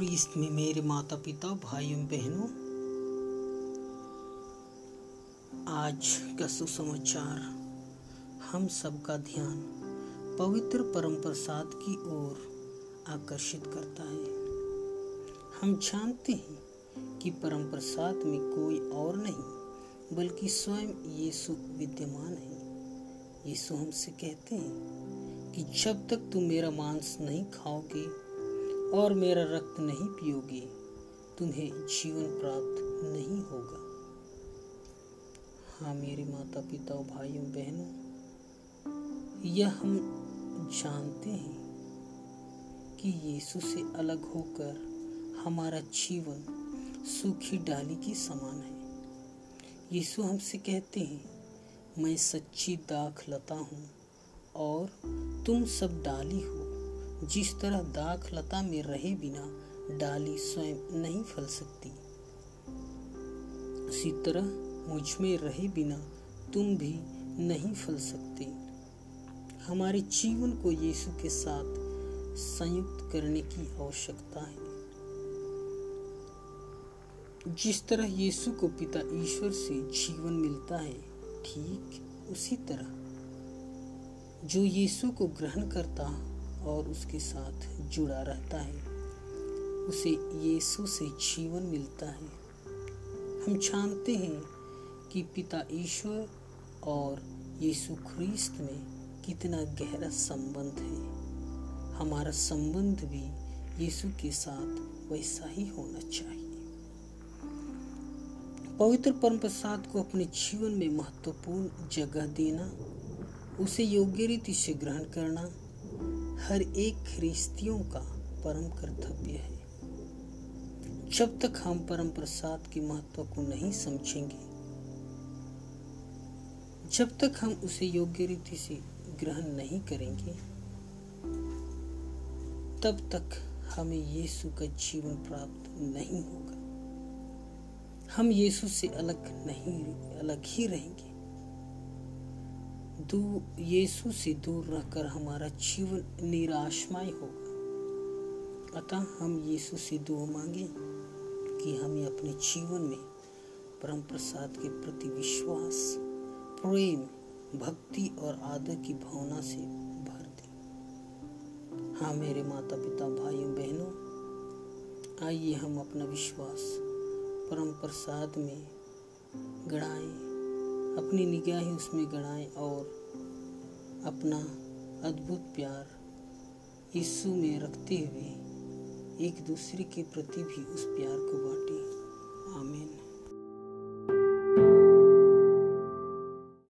ख्रीस्त में मेरे माता पिता भाइयों बहनों, आज का सुसमाचार, हम सबका ध्यान पवित्र परम प्रसाद की ओर आकर्षित करता है। हम जानते हैं कि परम प्रसाद में कोई और नहीं, बल्कि स्वयं यीशु विद्यमान है। यीशु हमसे कहते हैं कि जब तक तुम मेरा मांस नहीं खाओगे और मेरा रक्त नहीं पियोगे, तुम्हें जीवन प्राप्त नहीं होगा। हाँ मेरे माता पिता और भाइयों, बहनों, यह हम जानते हैं कि यीशु से अलग होकर हमारा जीवन सूखी डाली की समान है। यीशु हमसे कहते हैं, मैं सच्ची दाख लता हूँ और तुम सब डाली हो। जिस तरह दाख लता में रहे बिना डाली स्वयं नहीं फल सकती। उसी तरह मुझमें रहे बिना तुम भी नहीं फल सकते। हमारे जीवन को यीशु के साथ संयुक्त करने की आवश्यकता है। जिस तरह यीशु को पिता ईश्वर से जीवन मिलता है, ठीक उसी तरह। जो यीशु को ग्रहण करता और उसके साथ जुड़ा रहता है। उसे यीशु से जीवन मिलता है। हम जानते हैं कि पिता ईश्वर और यीशु ख्रीस्त में कितना गहरा संबंध है। हमारा संबंध भी यीशु के साथ वैसा ही होना चाहिए। पवित्र परम प्रसाद को अपने जीवन में महत्वपूर्ण जगह देना, उसे योग्य रीति से ग्रहण करना हर एक ख्रिस्तियों का परम कर्तव्य है। जब तक हम परम प्रसाद के महत्व को नहीं समझेंगे, जब तक हम उसे योग्य रीति से ग्रहण नहीं करेंगे, तब तक हमें यीशु का जीवन प्राप्त नहीं होगा। हम यीशु से अलग नहीं, अलग ही रहेंगे। दूर यीशु से दूर रहकर हमारा जीवन निराशमय होगा। अतः हम यीशु से दुआ मांगे कि हमें अपने जीवन में परम प्रसाद के प्रति विश्वास, प्रेम, भक्ति और आदर की भावना से भर दें। हाँ मेरे माता पिता भाइयों, बहनों, आइए हम अपना विश्वास परम प्रसाद में गढ़ाएँ। अपनी निगाहें उसमें गड़ाएँ और अपना अद्भुत प्यार यीशु में रखते हुए एक दूसरे के प्रति भी उस प्यार को बांट।